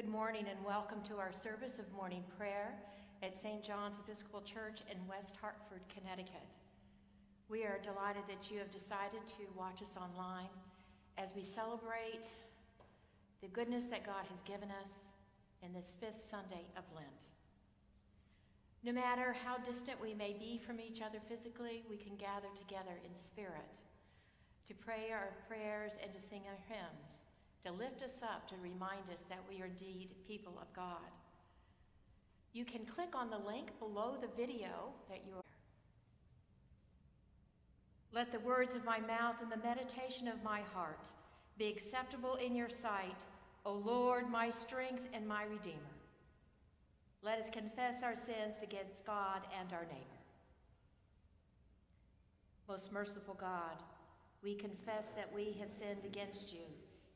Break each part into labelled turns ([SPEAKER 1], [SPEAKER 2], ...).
[SPEAKER 1] Good morning and welcome to our service of morning prayer at St. John's Episcopal Church in West Hartford, Connecticut. We are delighted that you have decided to watch us online as we celebrate the goodness that God has given us in this fifth Sunday of Lent. No matter how distant we may be from each other physically, we can gather together in spirit to pray our prayers and to sing our hymns, to lift us up, to remind us that we are indeed people of God. You can click on the link below the video that you are. Let the words of my mouth and the meditation of my heart be acceptable in your sight, O Lord, my strength and my Redeemer. Let us confess our sins against God and our neighbor. Most merciful God, we confess that we have sinned against you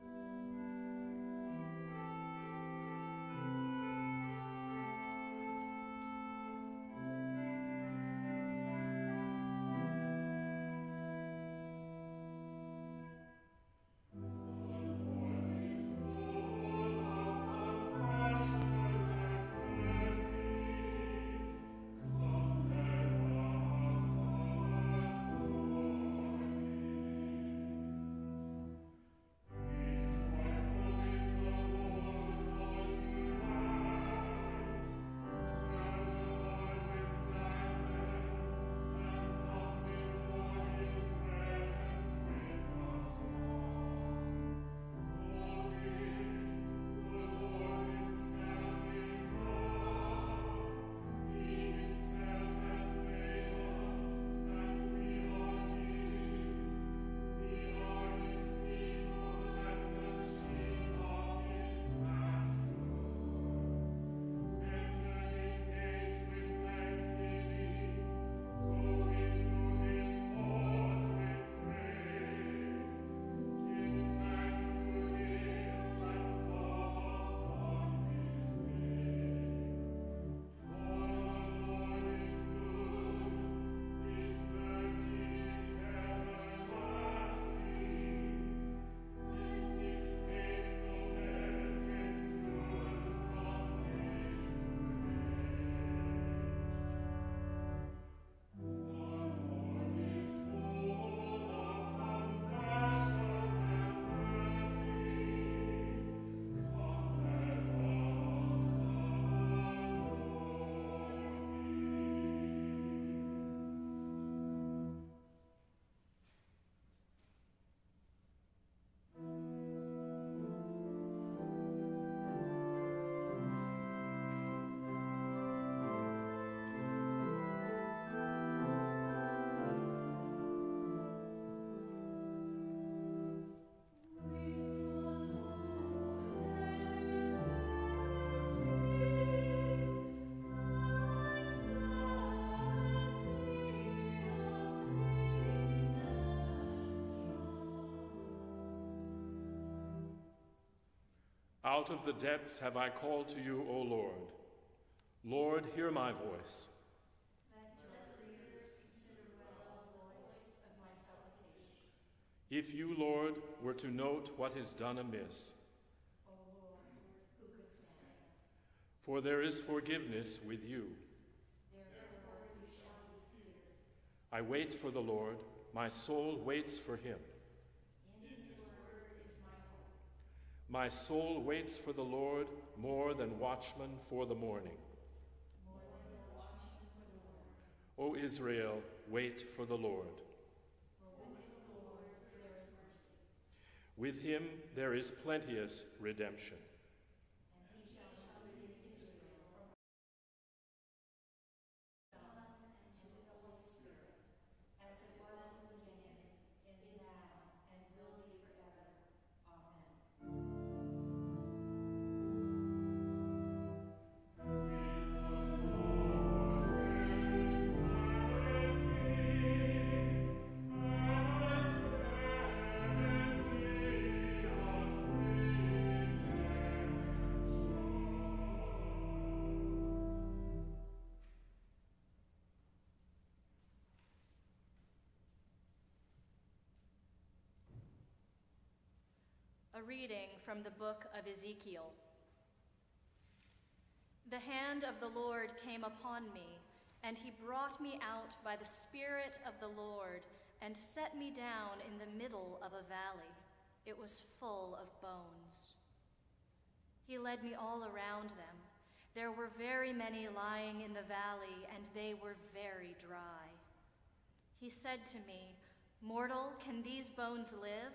[SPEAKER 2] Música Out of the depths have I called to you, O Lord. Lord, hear my voice. If you, Lord, were to note what is done amiss, for there is forgiveness with you. I wait for the Lord, my soul waits for him. My soul waits for the Lord more than watchmen for the morning. O Israel, wait for the Lord. With him there is plenteous redemption.
[SPEAKER 3] Reading from the book of Ezekiel. The hand of the Lord came upon me, and he brought me out by the Spirit of the Lord and set me down in the middle of a valley. It was full of bones. He led me all around them. There were very many lying in the valley, and they were very dry. He said to me, Mortal, can these bones live?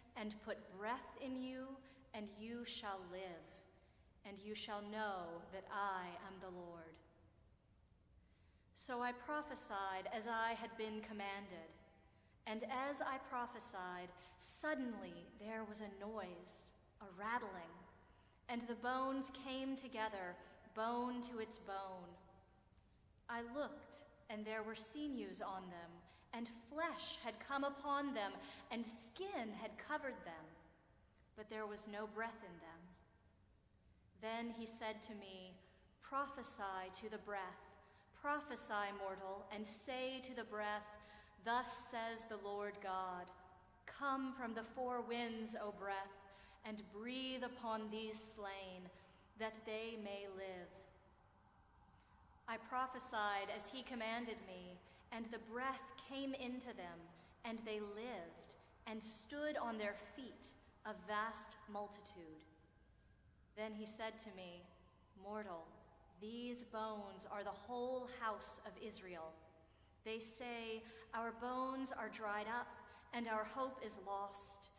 [SPEAKER 3] and put breath in you, and you shall live, and you shall know that I am the Lord. So I prophesied as I had been commanded. And as I prophesied, suddenly there was a noise, a rattling, and the bones came together, bone to its bone. I looked, and there were sinews on them and flesh had come upon them, and skin had covered them, but there was no breath in them. Then he said to me, Prophesy to the breath, prophesy, mortal, and say to the breath, Thus says the Lord God Come from the four winds, O breath, and breathe upon these slain, that they may live. I prophesied as he commanded me and the breath came into them, and they lived, and stood on their feet, a vast multitude. Then he said to me, Mortal, these bones are the whole house of Israel. They say, Our bones are dried up, and our hope is lost.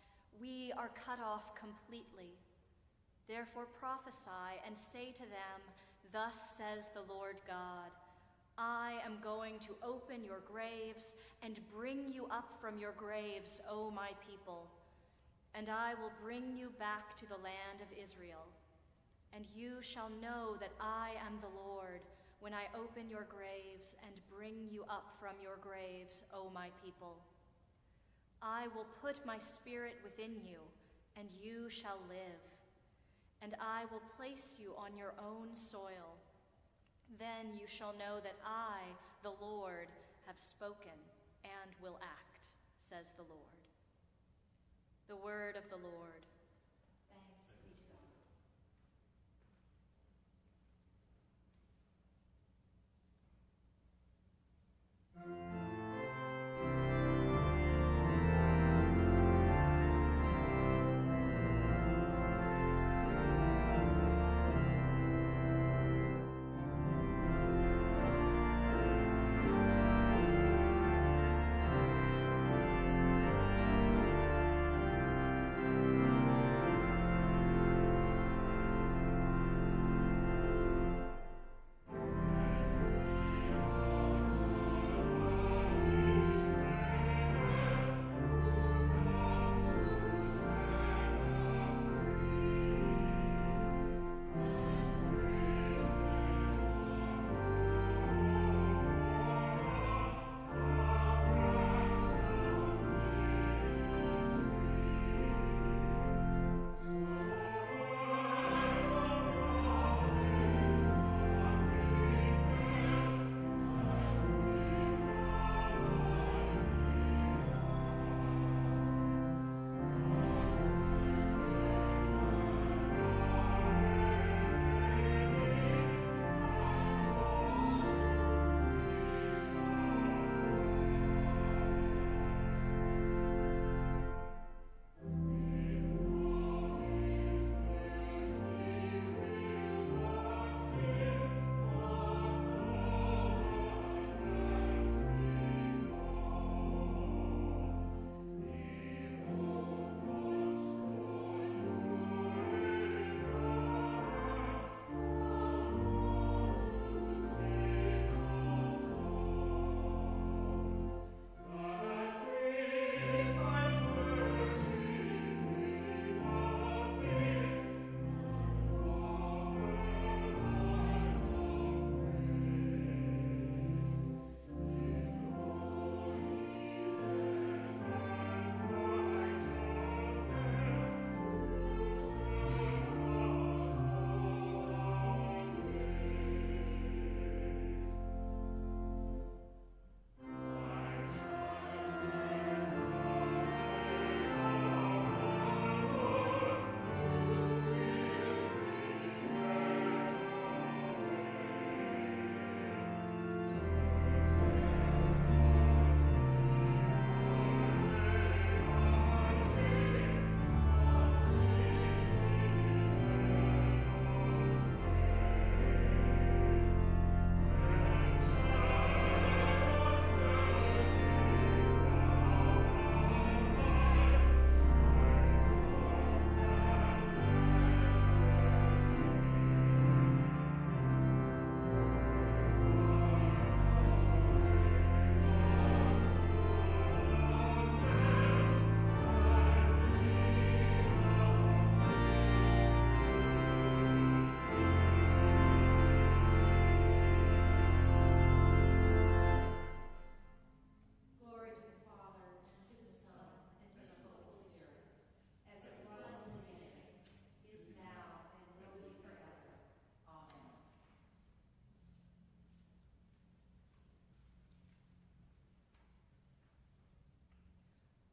[SPEAKER 3] We are cut off completely. Therefore prophesy and say to them, Thus says the Lord God. I am going to open your graves and bring you up from your graves, O my people. And I will bring you back to the land of Israel. And you shall know that I am the Lord when I open your graves and bring you up from your graves, O my people. I will put my spirit within you, and you shall live. And I will place you on your own soil then you shall know that I, the Lord, have spoken and will act, says the Lord. The word of the Lord. Thanks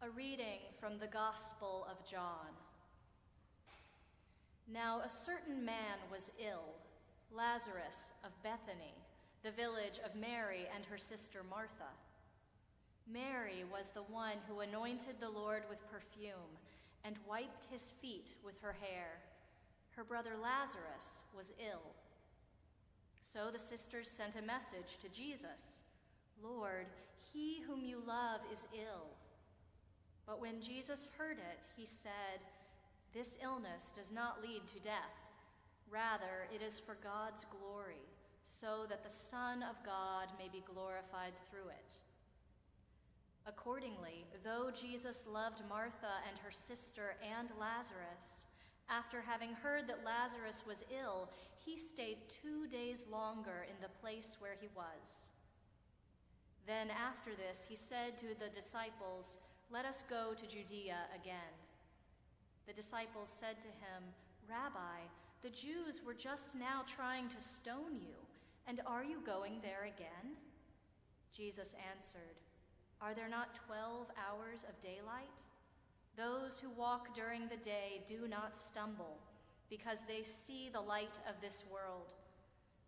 [SPEAKER 3] A reading from the Gospel of John. Now a certain man was ill, Lazarus of Bethany, the village of Mary and her sister Martha. Mary was the one who anointed the Lord with perfume and wiped his feet with her hair. Her brother Lazarus was ill. So the sisters sent a message to Jesus Lord, he whom you love is ill. But when Jesus heard it, he said, This illness does not lead to death. Rather, it is for God's glory, so that the Son of God may be glorified through it. Accordingly, though Jesus loved Martha and her sister and Lazarus, after having heard that Lazarus was ill, he stayed two days longer in the place where he was. Then after this, he said to the disciples, Let us go to Judea again. The disciples said to him, Rabbi, the Jews were just now trying to stone you, and are you going there again? Jesus answered, Are there not twelve hours of daylight? Those who walk during the day do not stumble, because they see the light of this world.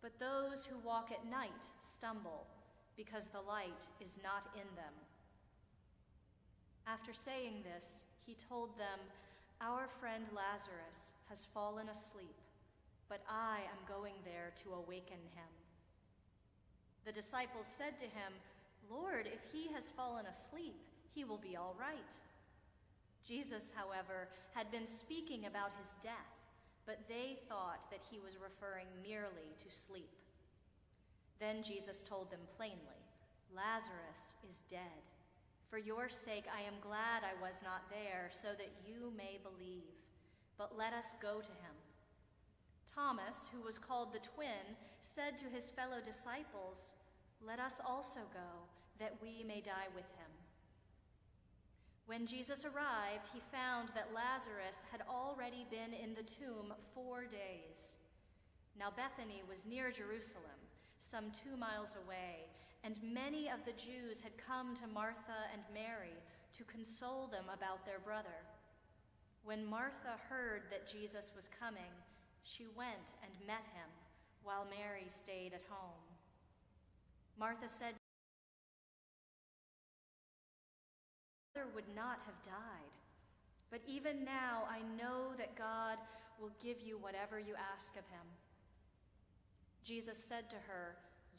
[SPEAKER 3] But those who walk at night stumble, because the light is not in them. After saying this, he told them, Our friend Lazarus has fallen asleep, but I am going there to awaken him. The disciples said to him, Lord, if he has fallen asleep, he will be all right. Jesus, however, had been speaking about his death, but they thought that he was referring merely to sleep. Then Jesus told them plainly, Lazarus is dead. For your sake, I am glad I was not there, so that you may believe. But let us go to him. Thomas, who was called the twin, said to his fellow disciples, Let us also go, that we may die with him. When Jesus arrived, he found that Lazarus had already been in the tomb four days. Now, Bethany was near Jerusalem, some two miles away, and many of the Jews had come to Martha and Mary to console them about their brother. When Martha heard that Jesus was coming, she went and met him, while Mary stayed at home. Martha said, "Brother would not have died. But even now, I know that God will give you whatever you ask of him. Jesus said to her,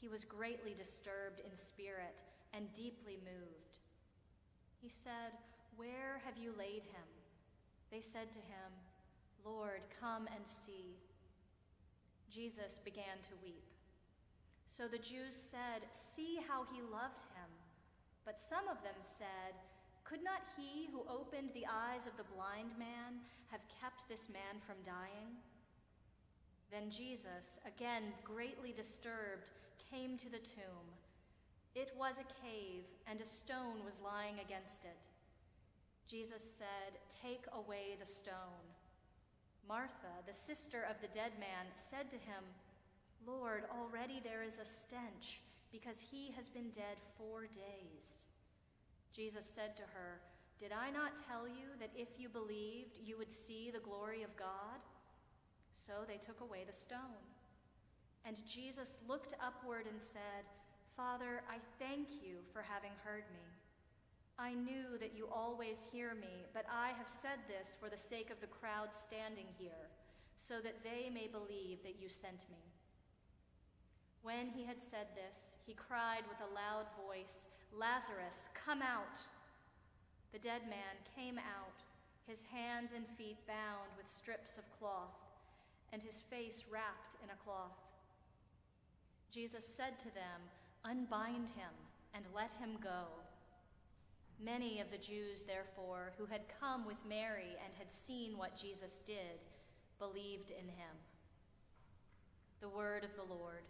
[SPEAKER 3] he was greatly disturbed in spirit and deeply moved. He said, Where have you laid him? They said to him, Lord, come and see. Jesus began to weep. So the Jews said, See how he loved him. But some of them said, Could not he who opened the eyes of the blind man have kept this man from dying? Then Jesus, again greatly disturbed, came to the tomb. It was a cave, and a stone was lying against it. Jesus said, Take away the stone. Martha, the sister of the dead man, said to him, Lord, already there is a stench, because he has been dead four days. Jesus said to her, Did I not tell you that if you believed, you would see the glory of God? So they took away the stone. And Jesus looked upward and said, Father, I thank you for having heard me. I knew that you always hear me, but I have said this for the sake of the crowd standing here, so that they may believe that you sent me. When he had said this, he cried with a loud voice, Lazarus, come out! The dead man came out, his hands and feet bound with strips of cloth, and his face wrapped in a cloth. Jesus said to them, Unbind him and let him go. Many of the Jews, therefore, who had come with Mary and had seen what Jesus did, believed in him. The word of the Lord.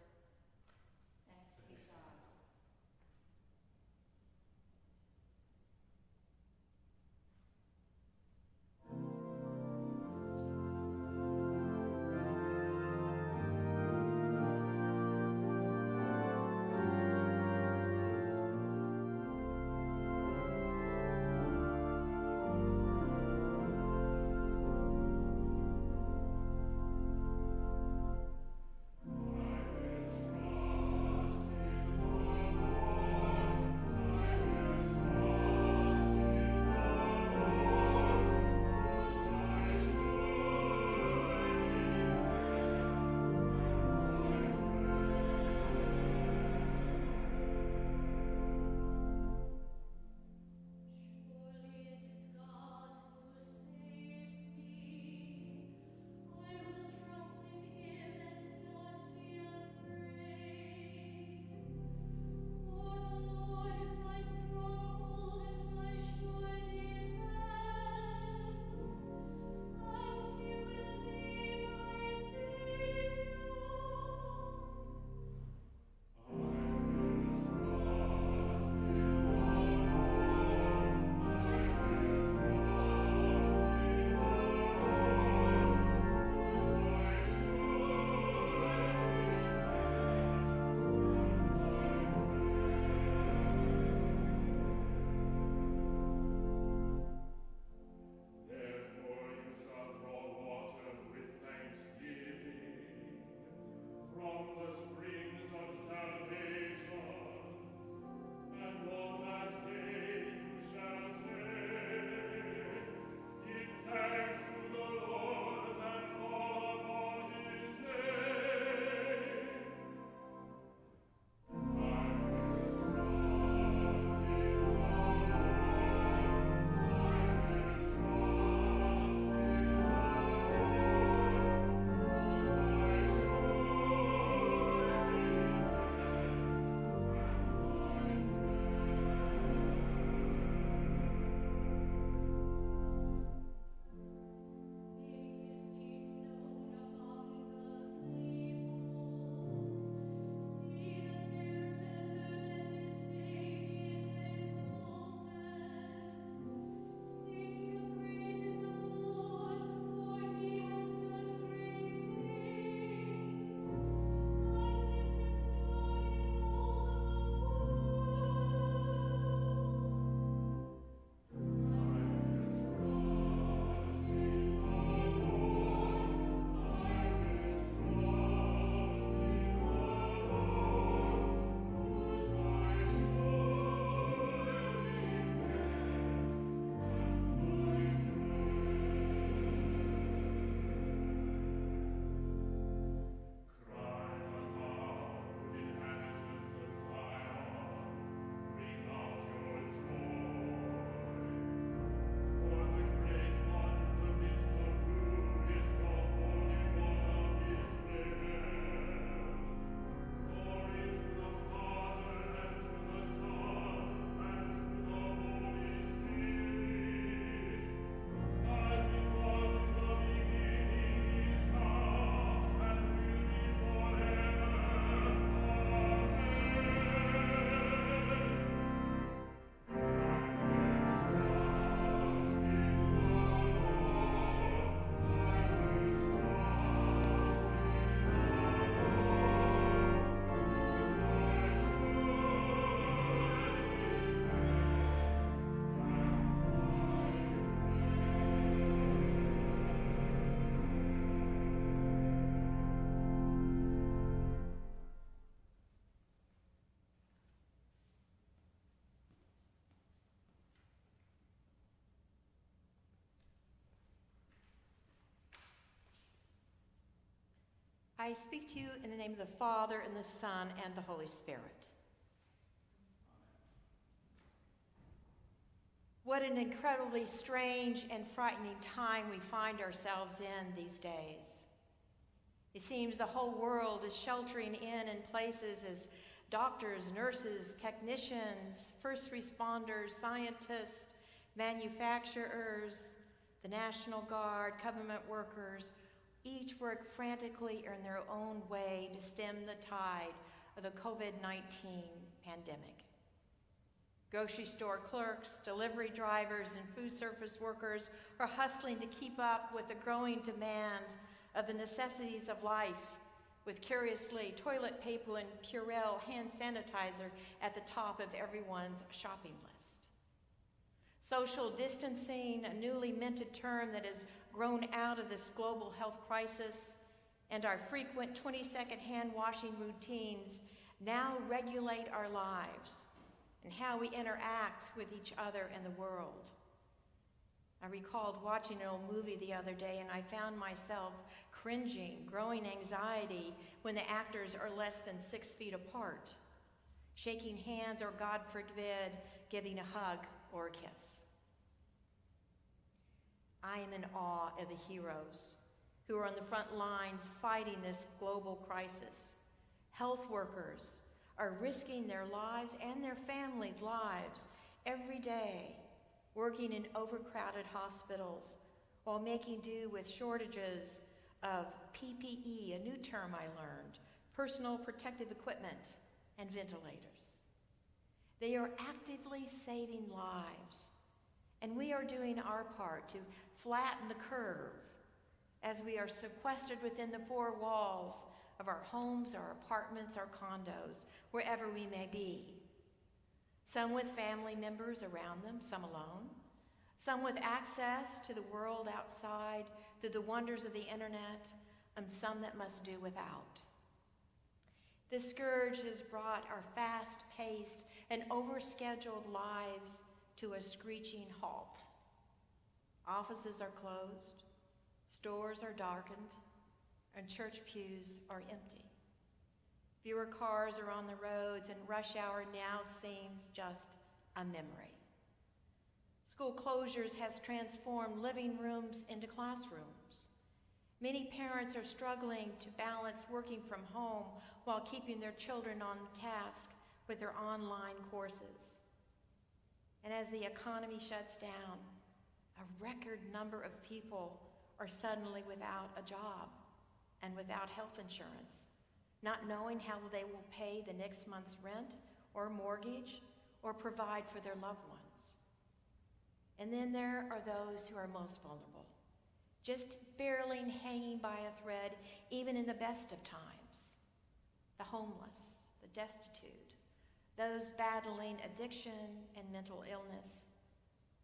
[SPEAKER 1] I speak to you in the name of the Father, and the Son, and the Holy Spirit. What an incredibly strange and frightening time we find ourselves in these days. It seems the whole world is sheltering in in places as doctors, nurses, technicians, first responders, scientists, manufacturers, the National Guard, government workers, each work frantically in their own way to stem the tide of the COVID 19 pandemic. Grocery store clerks, delivery drivers, and food service workers are hustling to keep up with the growing demand of the necessities of life, with curiously toilet paper and Purell hand sanitizer at the top of everyone's shopping list. Social distancing, a newly minted term that has grown out of this global health crisis, and our frequent 20 second hand washing routines now regulate our lives and how we interact with each other and the world. I recalled watching an old movie the other day and I found myself cringing, growing anxiety when the actors are less than six feet apart, shaking hands or, God forbid, giving a hug or kiss. I am in awe of the heroes who are on the front lines fighting this global crisis. Health workers, are risking their lives and their families' lives every day, working in overcrowded hospitals while making do with shortages of PPE, a new term I learned, personal protective equipment, and ventilators. They are actively saving lives, and we are doing our part to flatten the curve as we are sequestered within the four walls of our homes, our apartments, our condos, wherever we may be. Some with family members around them, some alone. Some with access to the world outside through the wonders of the internet, and some that must do without. This scourge has brought our fast paced and overscheduled lives to a screeching halt. Offices are closed, stores are darkened, and church pews are empty. Fewer cars are on the roads, and rush hour now seems just a memory. School closures has transformed living rooms into classrooms. Many parents are struggling to balance working from home while keeping their children on task with their online courses. And as the economy shuts down, a record number of people are suddenly without a job and without health insurance, not knowing how they will pay the next month's rent or mortgage or provide for their loved ones. And then there are those who are most vulnerable, just barely hanging by a thread, even in the best of times the homeless, the destitute, those battling addiction and mental illness,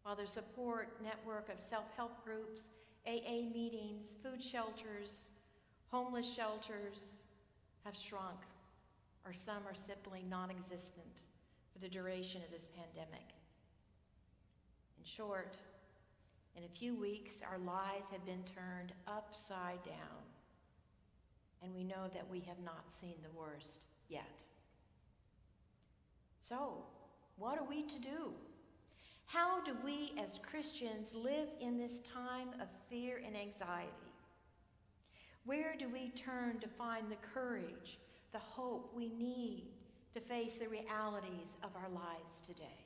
[SPEAKER 1] while their support network of self help groups, AA meetings, food shelters, Homeless shelters have shrunk, or some are simply non existent for the duration of this pandemic. In short, in a few weeks, our lives have been turned upside down, and we know that we have not seen the worst yet. So, what are we to do? How do we as Christians live in this time of fear and anxiety? Where do we turn to find the courage, the hope we need to face the realities of our lives today?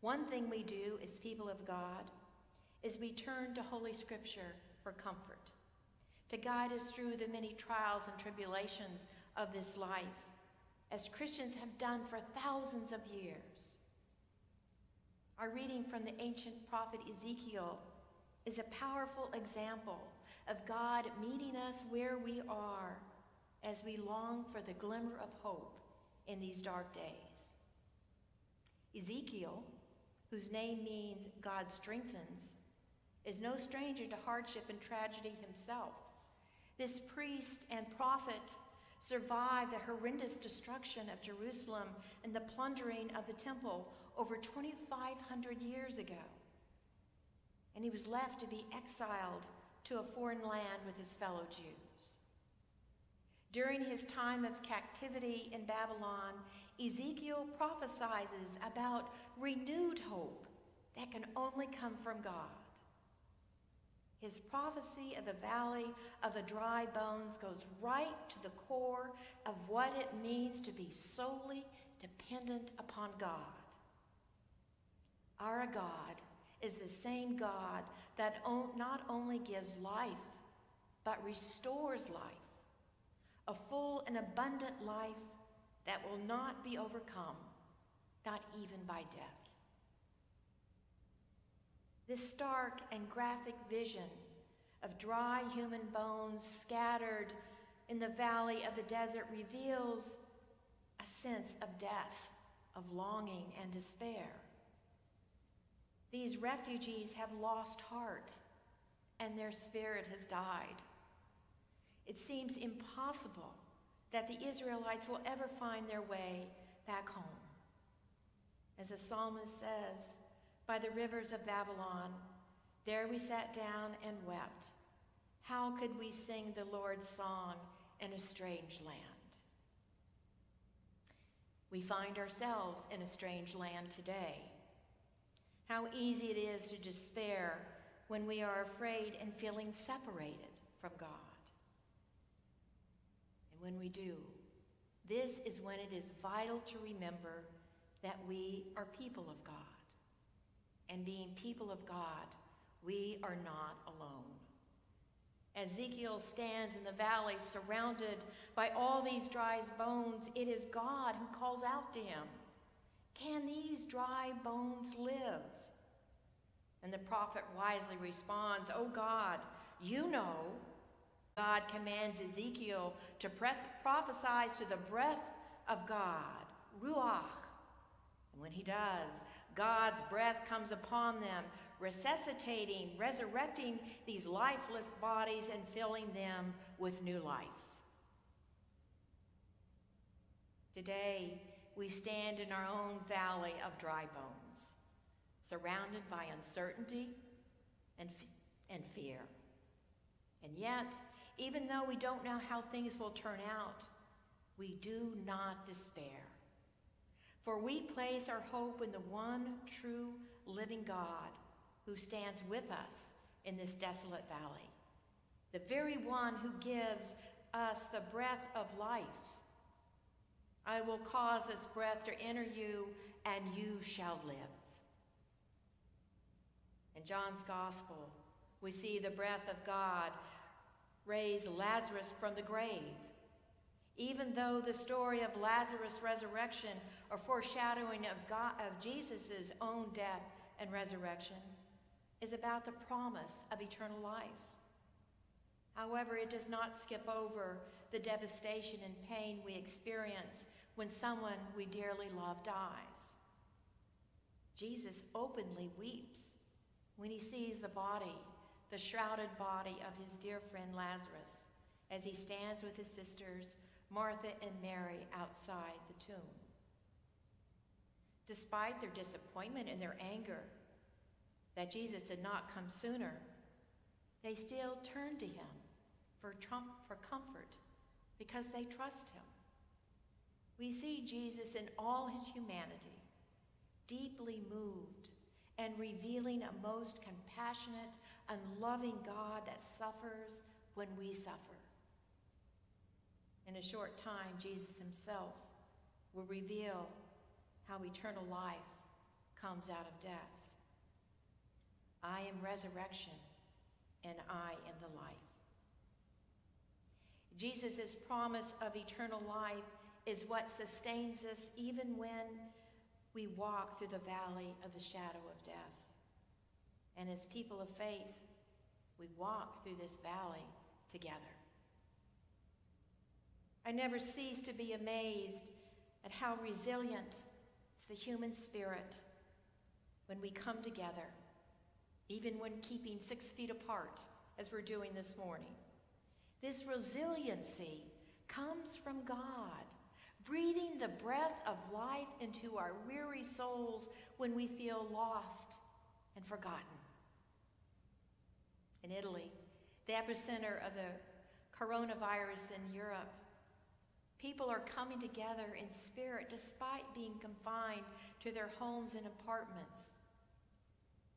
[SPEAKER 1] One thing we do as people of God is we turn to Holy Scripture for comfort, to guide us through the many trials and tribulations of this life, as Christians have done for thousands of years. Our reading from the ancient prophet Ezekiel is a powerful example of God meeting us where we are as we long for the glimmer of hope in these dark days. Ezekiel, whose name means God strengthens, is no stranger to hardship and tragedy himself. This priest and prophet survived the horrendous destruction of Jerusalem and the plundering of the temple over 2,500 years ago. And he was left to be exiled to a foreign land with his fellow Jews. During his time of captivity in Babylon, Ezekiel prophesies about renewed hope that can only come from God. His prophecy of the valley of the dry bones goes right to the core of what it means to be solely dependent upon God. Our God is the same God that not only gives life, but restores life, a full and abundant life that will not be overcome, not even by death. This stark and graphic vision of dry human bones scattered in the valley of the desert reveals a sense of death, of longing and despair. These refugees have lost heart and their spirit has died. It seems impossible that the Israelites will ever find their way back home. As the psalmist says, by the rivers of Babylon, there we sat down and wept. How could we sing the Lord's song in a strange land? We find ourselves in a strange land today. How easy it is to despair when we are afraid and feeling separated from God. And when we do, this is when it is vital to remember that we are people of God. And being people of God, we are not alone. Ezekiel stands in the valley surrounded by all these dry bones. It is God who calls out to him, Can these dry bones live? And the prophet wisely responds, Oh God, you know. God commands Ezekiel to press, prophesy to the breath of God, Ruach. And when he does, God's breath comes upon them, resuscitating, resurrecting these lifeless bodies and filling them with new life. Today, we stand in our own valley of dry bones, surrounded by uncertainty and, and fear. And yet, even though we don't know how things will turn out, we do not despair. For we place our hope in the one true living God who stands with us in this desolate valley, the very one who gives us the breath of life. I will cause this breath to enter you, and you shall live. In John's Gospel, we see the breath of God raise Lazarus from the grave. Even though the story of Lazarus' resurrection or foreshadowing of, God, of Jesus' own death and resurrection is about the promise of eternal life. However, it does not skip over the devastation and pain we experience when someone we dearly love dies. Jesus openly weeps when he sees the body, the shrouded body of his dear friend Lazarus, as he stands with his sisters, Martha and Mary, outside the tomb. Despite their disappointment and their anger that Jesus did not come sooner, they still turn to him for, for comfort because they trust him. We see Jesus in all his humanity, deeply moved and revealing a most compassionate and loving God that suffers when we suffer. In a short time, Jesus himself will reveal how eternal life comes out of death. I am resurrection, and I am the life. Jesus' promise of eternal life is what sustains us even when we walk through the valley of the shadow of death. And as people of faith, we walk through this valley together. I never cease to be amazed at how resilient the human spirit when we come together, even when keeping six feet apart, as we're doing this morning. This resiliency comes from God, breathing the breath of life into our weary souls when we feel lost and forgotten. In Italy, the epicenter of the coronavirus in Europe. People are coming together in spirit despite being confined to their homes and apartments.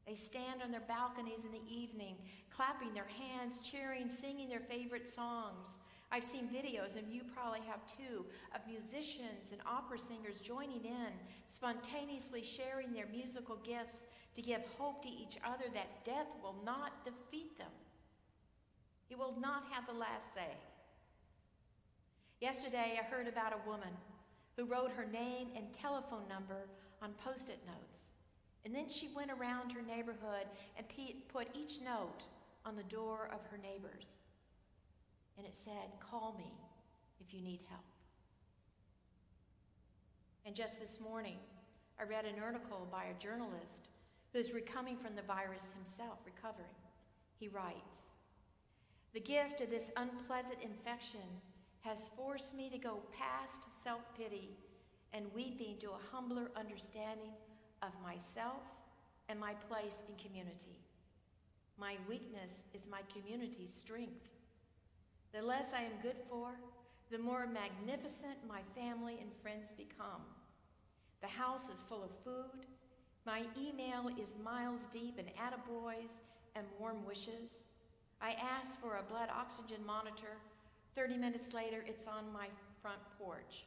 [SPEAKER 1] They stand on their balconies in the evening, clapping their hands, cheering, singing their favorite songs. I've seen videos, and you probably have too, of musicians and opera singers joining in, spontaneously sharing their musical gifts to give hope to each other that death will not defeat them. It will not have the last say. Yesterday, I heard about a woman who wrote her name and telephone number on post it notes. And then she went around her neighborhood and put each note on the door of her neighbors. And it said, Call me if you need help. And just this morning, I read an article by a journalist who's recovering from the virus himself, recovering. He writes The gift of this unpleasant infection has forced me to go past self pity and weeping to a humbler understanding of myself and my place in community. My weakness is my community's strength. The less I am good for, the more magnificent my family and friends become. The house is full of food. My email is miles deep in attaboys and warm wishes. I ask for a blood oxygen monitor. 30 minutes later, it's on my front porch.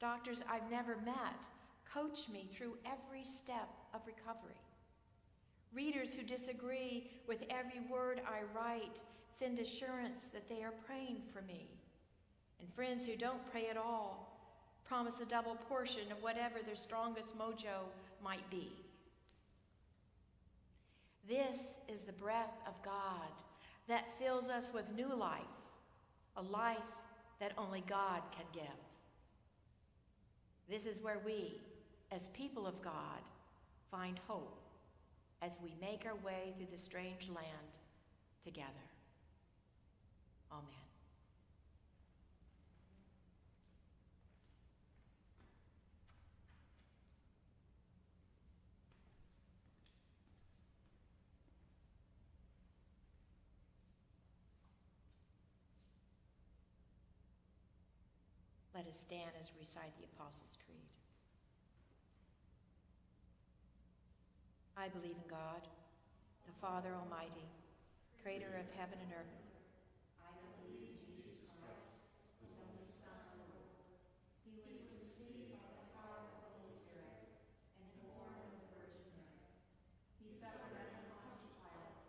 [SPEAKER 1] Doctors I've never met coach me through every step of recovery. Readers who disagree with every word I write send assurance that they are praying for me. And friends who don't pray at all promise a double portion of whatever their strongest mojo might be. This is the breath of God that fills us with new life, a life that only God can give. This is where we, as people of God, find hope as we make our way through the strange land together. Amen. Let us stand as we recite the Apostles' Creed. I believe in God, the Father Almighty, creator of heaven and earth. I believe in Jesus Christ, his only Son, Lord. He was conceived by the power of the Holy Spirit and born of the Virgin Mary. He suffered under Pontius Pilate,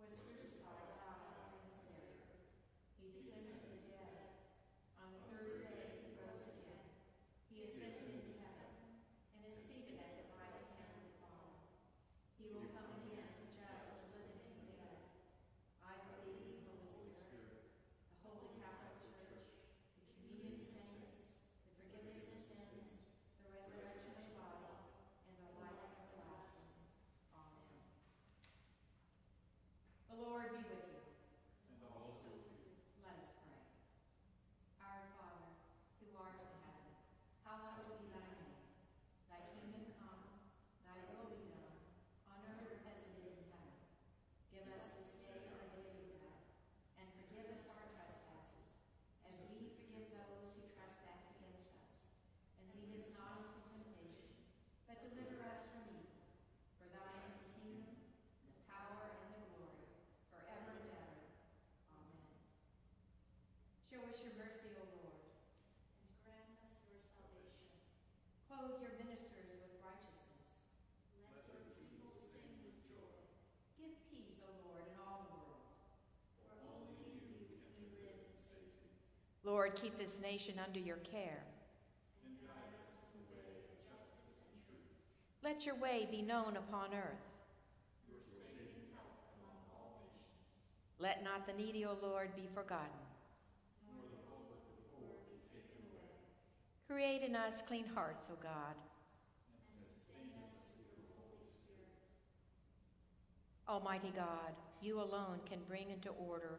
[SPEAKER 1] was crucified, died, and was buried. He descended to the dead. On the third day he rose again. He ascended into heaven and is seated at the right hand of the Father. He will come again to judge the living and the dead. I believe in the Holy Spirit, the Holy Catholic Church, the communion of saints, the forgiveness of sins, the resurrection of the body, and the life everlasting. Amen. The Lord be with you. And also with you. Let us pray. Our Father, who art in heaven, hallowed be thy name. Thy kingdom come, thy will be done, on earth as it is in heaven. Give us this day our daily bread, and forgive us our trespasses, as we forgive those who trespass against us. And lead us not into temptation, but deliver us from evil. For thine is the kingdom, the power, and the glory, forever and ever. Amen. Show us your mercy, O Lord, and grant us your salvation. Clothe your ministers with righteousness. Let your people sing with joy. Give peace, O Lord, in all the world. For only in you can we live in safety. Lord, keep this nation under your care. Let your way be known upon earth. Let not the needy, O Lord, be forgotten. Create in us clean hearts, O God. Almighty God, you alone can bring into order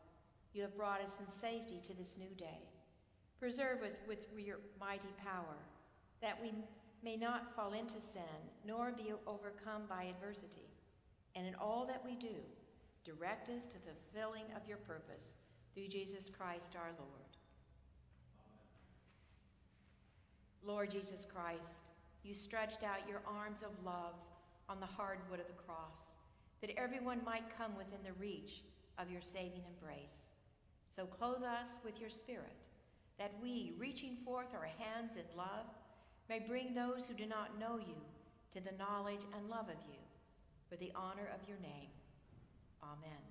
[SPEAKER 1] you have brought us in safety to this new day. Preserve us with your mighty power, that we may not fall into sin, nor be overcome by adversity. And in all that we do, direct us to the fulfilling of your purpose through Jesus Christ our Lord. Amen. Lord Jesus Christ, you stretched out your arms of love on the hard wood of the cross, that everyone might come within the reach of your saving embrace. So clothe us with your Spirit, that we, reaching forth our hands in love, may bring those who do not know you to the knowledge and love of you, for the honor of your name. Amen.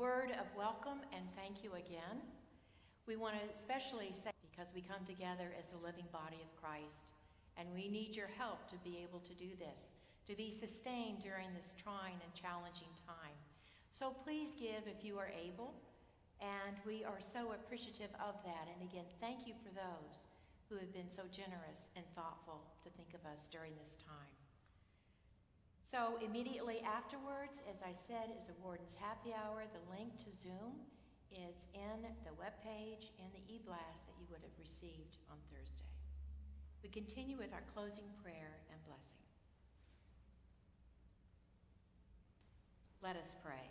[SPEAKER 1] word of welcome and thank you again. We want to especially say because we come together as the living body of Christ, and we need your help to be able to do this, to be sustained during this trying and challenging time. So please give if you are able, and we are so appreciative of that. And again, thank you for those who have been so generous and thoughtful to think of us during this time. So immediately afterwards, as I said, is a Warden's Happy Hour. The link to Zoom is in the webpage and the e-blast that you would have received on Thursday. We continue with our closing prayer and blessing. Let us pray.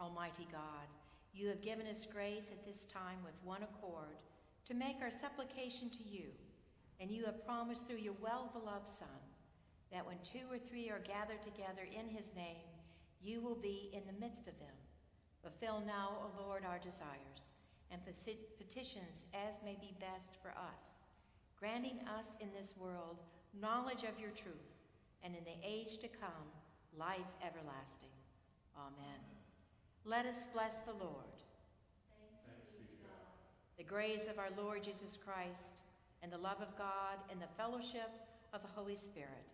[SPEAKER 1] Almighty God, you have given us grace at this time with one accord to make our supplication to you, and you have promised through your well-beloved Son that when two or three are gathered together in his name, you will be in the midst of them. Fulfill now, O Lord, our desires and petitions as may be best for us, granting us in this world knowledge of your truth, and in the age to come, life everlasting. Amen. Let us bless the Lord. Thanks. Thanks be to God. The grace of our Lord Jesus Christ, and the love of God, and the fellowship of the Holy Spirit